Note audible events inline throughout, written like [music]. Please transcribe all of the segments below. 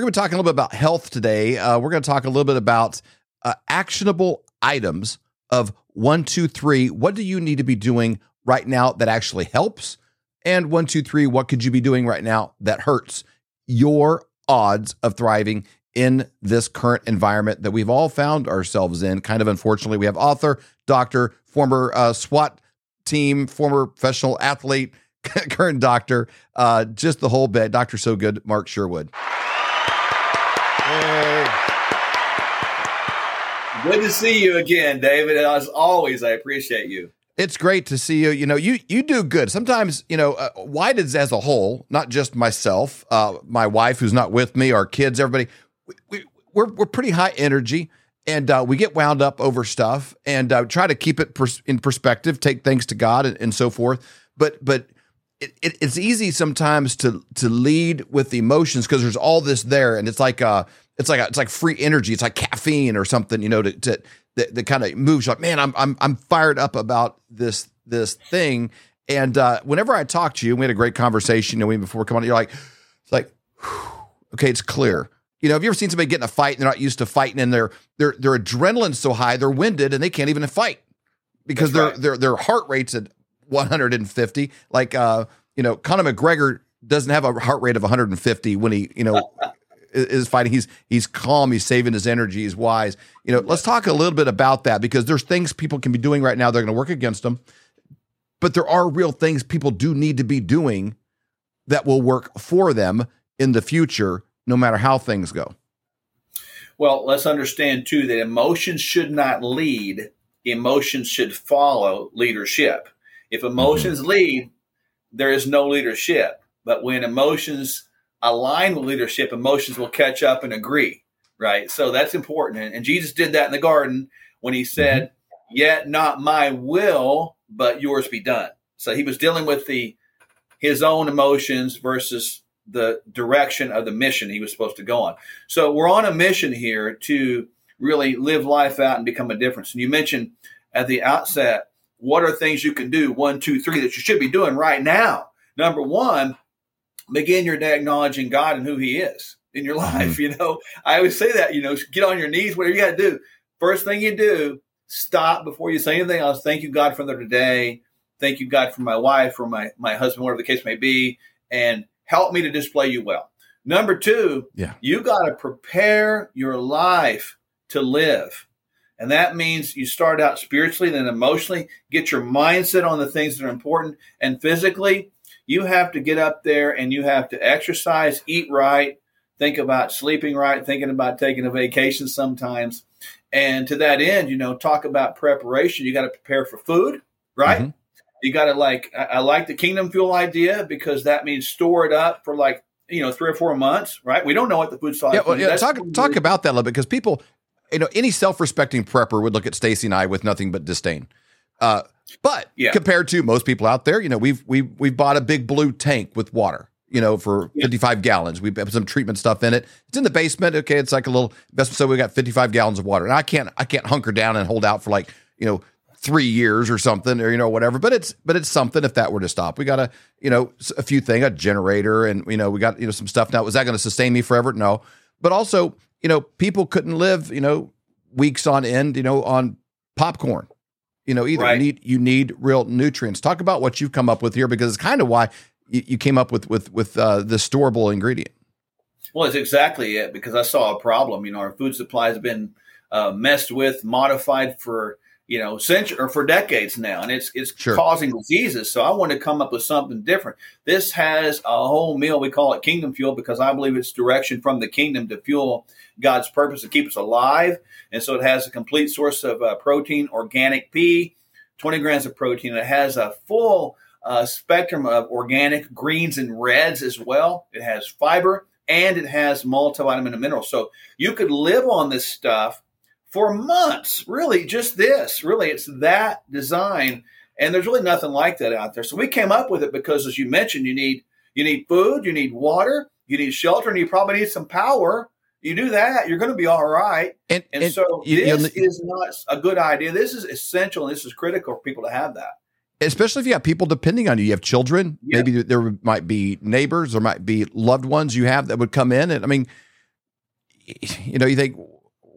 We're going to be talking a little bit about health today. Uh, we're going to talk a little bit about uh, actionable items of one, two, three. What do you need to be doing right now that actually helps? And one, two, three, what could you be doing right now that hurts your odds of thriving in this current environment that we've all found ourselves in? Kind of unfortunately, we have author, doctor, former uh, SWAT team, former professional athlete, [laughs] current doctor, uh, just the whole bit. Doctor So Good, Mark Sherwood. Good to see you again, David. As always, I appreciate you. It's great to see you. You know, you you do good. Sometimes, you know, uh, Whited as a whole, not just myself, uh, my wife who's not with me, our kids, everybody. We, we, we're we're pretty high energy, and uh, we get wound up over stuff, and uh, try to keep it pers- in perspective, take things to God, and, and so forth. But but it, it, it's easy sometimes to to lead with emotions because there's all this there, and it's like uh it's like a, it's like free energy. It's like caffeine or something, you know, to, to that, that kind of moves you like, man, I'm I'm I'm fired up about this this thing. And uh, whenever I talk to you, we had a great conversation, you know, before we come on, you're like, it's like, whew, okay, it's clear. You know, have you ever seen somebody get in a fight and they're not used to fighting and their their their adrenaline's so high, they're winded and they can't even fight because their right. their their heart rate's at 150. Like uh, you know, Conor McGregor doesn't have a heart rate of 150 when he, you know, [laughs] is fighting. He's he's calm. He's saving his energy. He's wise. You know, let's talk a little bit about that because there's things people can be doing right now. They're going to work against them, but there are real things people do need to be doing that will work for them in the future, no matter how things go. Well, let's understand too that emotions should not lead. Emotions should follow leadership. If emotions mm-hmm. lead, there is no leadership. But when emotions align with leadership, emotions will catch up and agree, right? So that's important. And, Jesus did that in the garden when he said, mm-hmm. Yet not my will, but yours be done. So he was dealing with the his own emotions versus the direction of the mission he was supposed to go on. So we're on a mission here to really live life out and become a difference. And you mentioned at the outset, what are things you can do? One, two, three that you should be doing right now. Number one, begin your day acknowledging God and who He is in your [laughs] life. You know, I always say that, you know, get on your knees, whatever you got to do. First thing you do, stop before you say anything else. Thank you, God, for the day. Thank you, God, for my wife or my, my husband, whatever the case may be, and help me to display you well. Number two, yeah. you got to prepare your life to live. And that means you start out spiritually, then emotionally, get your mindset on the things that are important, and physically, you have to get up there and you have to exercise, eat right, think about sleeping right, thinking about taking a vacation sometimes. And to that end, you know, talk about preparation. You got to prepare for food, right? Mm-hmm. You got to like, I, I like the kingdom fuel idea because that means store it up for like, you know, three or four months, right? We don't know what the food supply. Yeah, well, yeah talk talk about that a little bit because people, you know, any self-respecting prepper would look at Stacy and I with nothing but disdain. Uh, but yeah. compared to most people out there, you know, we've we we've bought a big blue tank with water, you know, for yeah. 55 gallons. We have some treatment stuff in it. It's in the basement. Okay, it's like a little investment. So we got 55 gallons of water, and I can't I can't hunker down and hold out for like you know three years or something or you know whatever. But it's but it's something if that were to stop. We got a you know a few things, a generator, and you know we got you know some stuff. Now was that going to sustain me forever? No, but also you know people couldn't live you know weeks on end you know on popcorn you know, either right. you need you need real nutrients. Talk about what you've come up with here because it's kind of why you, you came up with with with uh, the storable ingredient. Well, it's exactly it because I saw a problem. You know, our food supply has been uh, messed with, modified for you know century or for decades now, and it's it's sure. causing diseases. So I want to come up with something different. This has a whole meal. We call it Kingdom Fuel because I believe it's direction from the kingdom to fuel God's purpose to keep us alive. And so it has a complete source of uh, protein, organic pea, 20 grams of protein. It has a full uh, spectrum of organic greens and reds as well. It has fiber and it has multivitamin and minerals. So you could live on this stuff for months. Really, just this. Really, it's that design. And there's really nothing like that out there. So we came up with it because, as you mentioned, you need you need food, you need water, you need shelter, and you probably need some power you do that, you're going to be all right. And, and, and so you, this is not a good idea. This is essential. And this is critical for people to have that. Especially if you have people depending on you. You have children. Yeah. Maybe there might be neighbors. There might be loved ones you have that would come in. And I mean, you know, you think,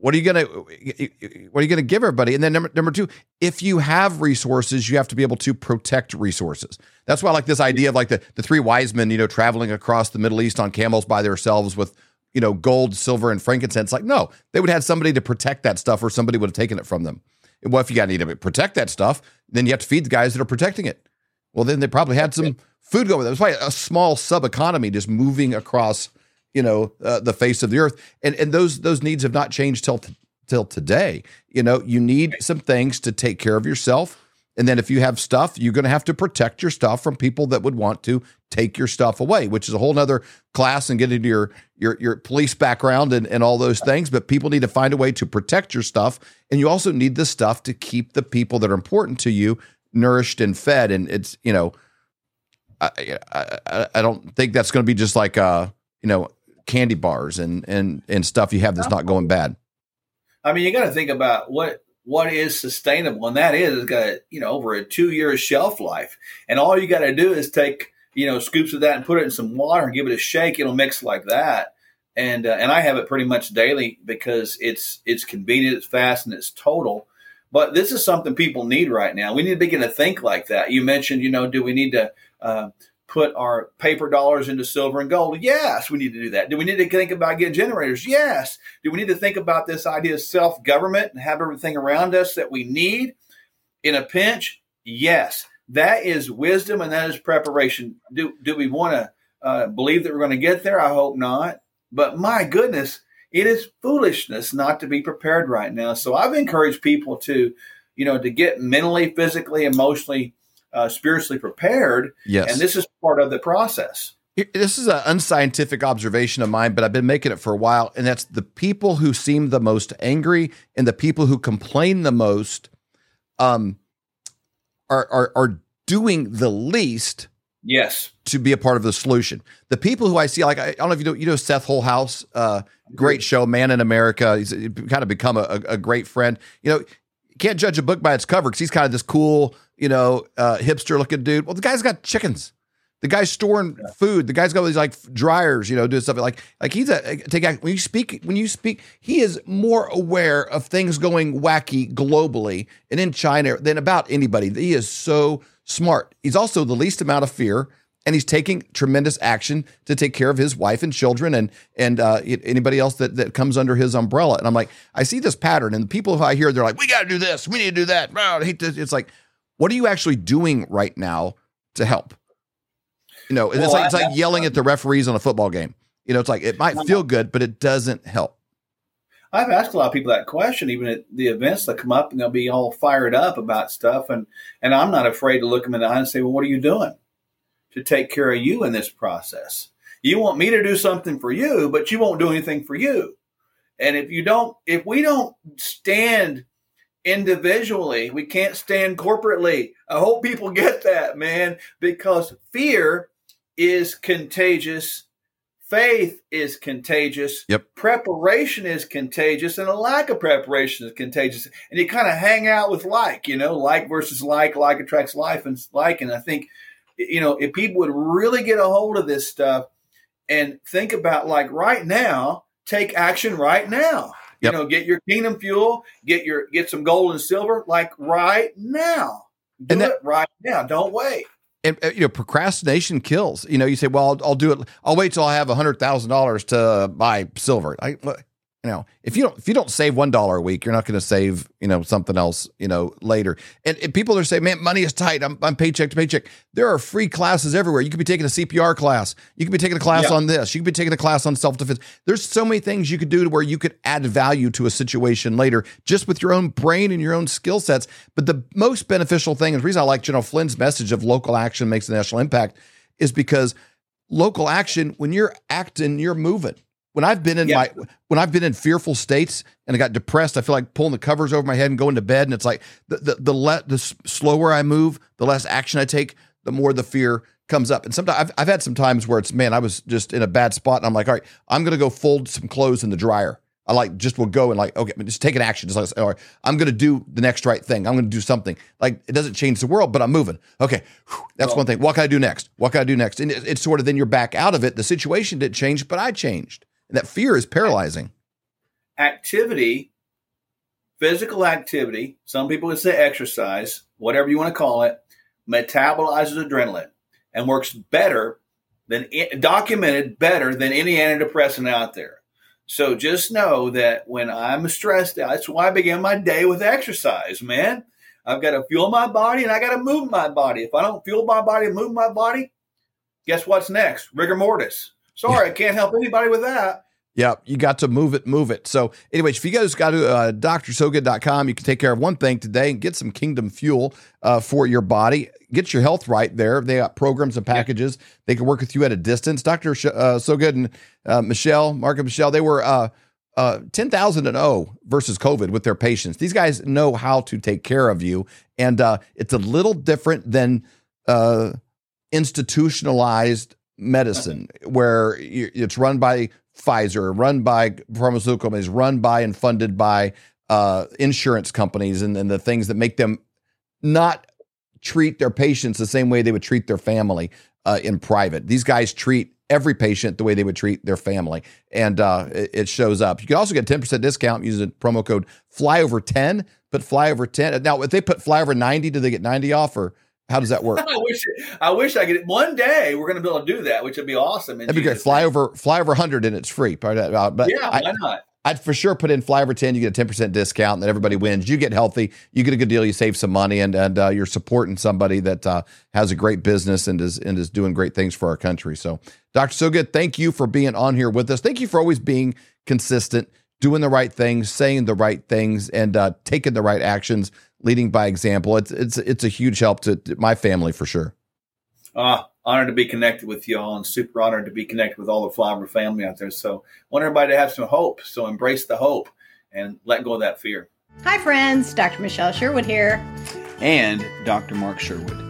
what are you gonna what are you gonna give everybody? And then number number two, if you have resources, you have to be able to protect resources. That's why I like this idea of like the the three wise men, you know, traveling across the Middle East on camels by themselves with you know gold, silver, and frankincense. Like, no, they would have somebody to protect that stuff, or somebody would have taken it from them. Well, if you got to need to protect that stuff, then you have to feed the guys that are protecting it. Well, then they probably had some food going. With them. That's why a small sub economy just moving across you know uh, the face of the earth. And and those those needs have not changed till t- till today. You know you need some things to take care of yourself. And then if you have stuff you're going to have to protect your stuff from people that would want to take your stuff away which is a whole nother class and get into your your your police background and, and all those things. But people need to find a way to protect your stuff. And you also need the stuff to keep the people that are important to you nourished and fed. And it's you know I, I, I don't think that's going to be just like uh you know candy bars and and and stuff you have that's not going bad. I mean, you got to think about what what is sustainable, and that is got you know over a two year shelf life, and all you got to do is take you know scoops of that and put it in some water and give it a shake. It'll mix like that, and uh, and I have it pretty much daily because it's it's convenient, it's fast, and it's total. But this is something people need right now. We need to begin to think like that. You mentioned, you know, do we need to uh, put our paper dollars into silver and gold? Yes, we need to do that. Do we need to think about getting generators? Yes. Do we need to think about this idea of self government and have everything around us that we need in a pinch? Yes. That is wisdom and that is preparation. Do, do we want to uh, believe that we're going to get there? I hope not. But my goodness, it is foolishness not to be prepared right now. So I've encouraged people to, you know, to get mentally, physically, emotionally uh, spiritually prepared. Yes. And this is part of the process. This is an unscientific observation of mine, but I've been making it for a while. And that's the people who seem the most angry and the people who complain the most um, are, are, are doing the least Yes. To be a part of the solution. The people who I see, like, I, don't know if you know, you know, Seth Holehouse, uh, great show, Man in America. He's kind of become a, a, great friend. You know, can't judge a book by its cover because he's kind of this cool, you know, uh, hipster looking dude. Well, the guy's got chickens. The guy's storing yeah. food. The guy's got these like dryers, you know, doing stuff like like he's a take when you speak when you speak, he is more aware of things going wacky globally and in China than about anybody. He is so smart. He's also the least amount of fear, and he's taking tremendous action to take care of his wife and children and and uh, anybody else that that comes under his umbrella. And I'm like, I see this pattern, and the people who I hear, they're like, we got to do this, we need to do that. I hate this. It's like, what are you actually doing right now to help? You know, well, it's like it's like yelling at the referees on a football game. You know, it's like it might feel good, but it doesn't help. I've asked a lot of people that question, even at the events that come up, and they'll be all fired up about stuff, and and I'm not afraid to look them in the eye and say, "Well, what are you doing to take care of you in this process? You want me to do something for you, but you won't do anything for you. And if you don't, if we don't stand individually, we can't stand corporately. I hope people [laughs] get that, man, because fear is contagious Faith is contagious. Yep. Preparation is contagious, and a lack of preparation is contagious. And you kind of hang out with like, you know, like versus like, like attracts life and like. And I think, you know, if people would really get a hold of this stuff and think about like right now, take action right now. Yep. You know, get your kingdom fuel, get your get some gold and silver, like right now. Do and that, it right now. Don't wait and uh, you know procrastination kills you know you say well i'll, I'll do it i'll wait till i have a hundred thousand dollars to buy silver I, you know, if you don't if you don't save one dollar a week, you're not going to save you know something else you know later. And, and, people are saying, man, money is tight. I'm, I'm paycheck to paycheck. There are free classes everywhere. You could be taking a CPR class. You could be taking a class yeah. on this. You could be taking a class on self defense. There's so many things you could do to where you could add value to a situation later, just with your own brain and your own skill sets. But the most beneficial thing, and the reason I like General Flynn's message of local action makes a national impact, is because local action, when you're acting, you're moving when I've been in yeah. my when I've been in fearful states and I got depressed, I feel like pulling the covers over my head and going to bed. And it's like the the the, le- the slower I move, the less action I take, the more the fear comes up. And sometimes I've, I've had some times where it's man, I was just in a bad spot, and I'm like, all right, I'm gonna go fold some clothes in the dryer. I like just will go and like okay, just take an action. Just like all right, I'm gonna do the next right thing. I'm gonna do something. Like it doesn't change the world, but I'm moving. Okay, whew, that's one thing. What can I do next? What can I do next? And it, it's sort of then you're back out of it. The situation didn't change, but I changed. And that fear is paralyzing. activity, physical activity, some people would say exercise, whatever you want to call it, metabolizes adrenaline and works better than documented better than any antidepressant out there. So just know that when I'm stressed out, that's why I begin my day with exercise, man. I've got to fuel my body and I got to move my body. If I don't fuel my body and move my body, guess what's next? Rigor mortis. Sorry, I can't help anybody with that. Yeah, you got to move it, move it. So, anyways, if you guys got to uh, drsogood.com, you can take care of one thing today and get some Kingdom Fuel uh, for your body. Get your health right there. They got programs and packages. Yeah. They can work with you at a distance. Dr. Sh- uh, So Good and uh, Michelle, Mark and Michelle, they were uh, uh, 10,000 and 0 versus COVID with their patients. These guys know how to take care of you. And uh, it's a little different than uh, institutionalized medicine where it's run by Pfizer, run by pharmaceutical companies, run by and funded by uh, insurance companies, and, and the things that make them not treat their patients the same way they would treat their family uh, in private. These guys treat every patient the way they would treat their family, and uh, it, it, shows up. You can also get ten percent discount using promo code Flyover10. Put Flyover10. Now, if they put Flyover 90, do they get 90 off or? How does that work? [laughs] I wish I wish I could. One day we're going to be able to do that, which would be awesome. That'd be great. Fly over, fly over hundred, and it's free. But yeah, I, why not? I'd for sure put in fly over ten. You get a ten percent discount, and then everybody wins. You get healthy. You get a good deal. You save some money, and and uh, you're supporting somebody that uh, has a great business and is and is doing great things for our country. So, Doctor So Good, thank you for being on here with us. Thank you for always being consistent, doing the right things, saying the right things, and uh, taking the right actions leading by example. It's it's it's a huge help to, to my family for sure. Ah, honored to be connected with y'all and super honored to be connected with all the Flyover family out there. So want everybody to have some hope. So embrace the hope and let go of that fear. Hi friends, Dr. Michelle Sherwood here. And Dr. Mark Sherwood.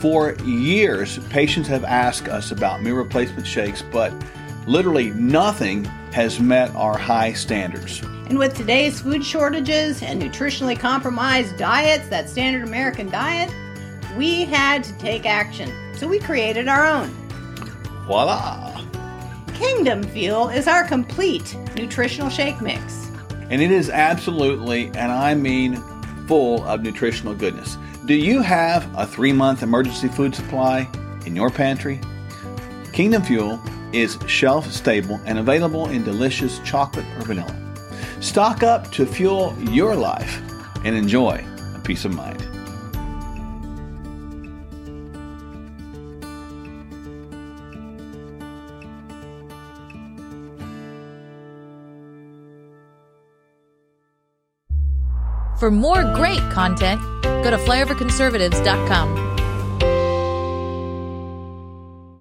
For years, patients have asked us about meal replacement shakes, but literally nothing has met our high standards. And with today's food shortages and nutritionally compromised diets, that standard American diet, we had to take action. So we created our own. Voila! Kingdom Fuel is our complete nutritional shake mix. And it is absolutely, and I mean full of nutritional goodness. Do you have a three month emergency food supply in your pantry? Kingdom Fuel is shelf stable and available in delicious chocolate or vanilla. Stock up to fuel your life and enjoy a peace of mind. For more great content, go to flyoverconservatives.com.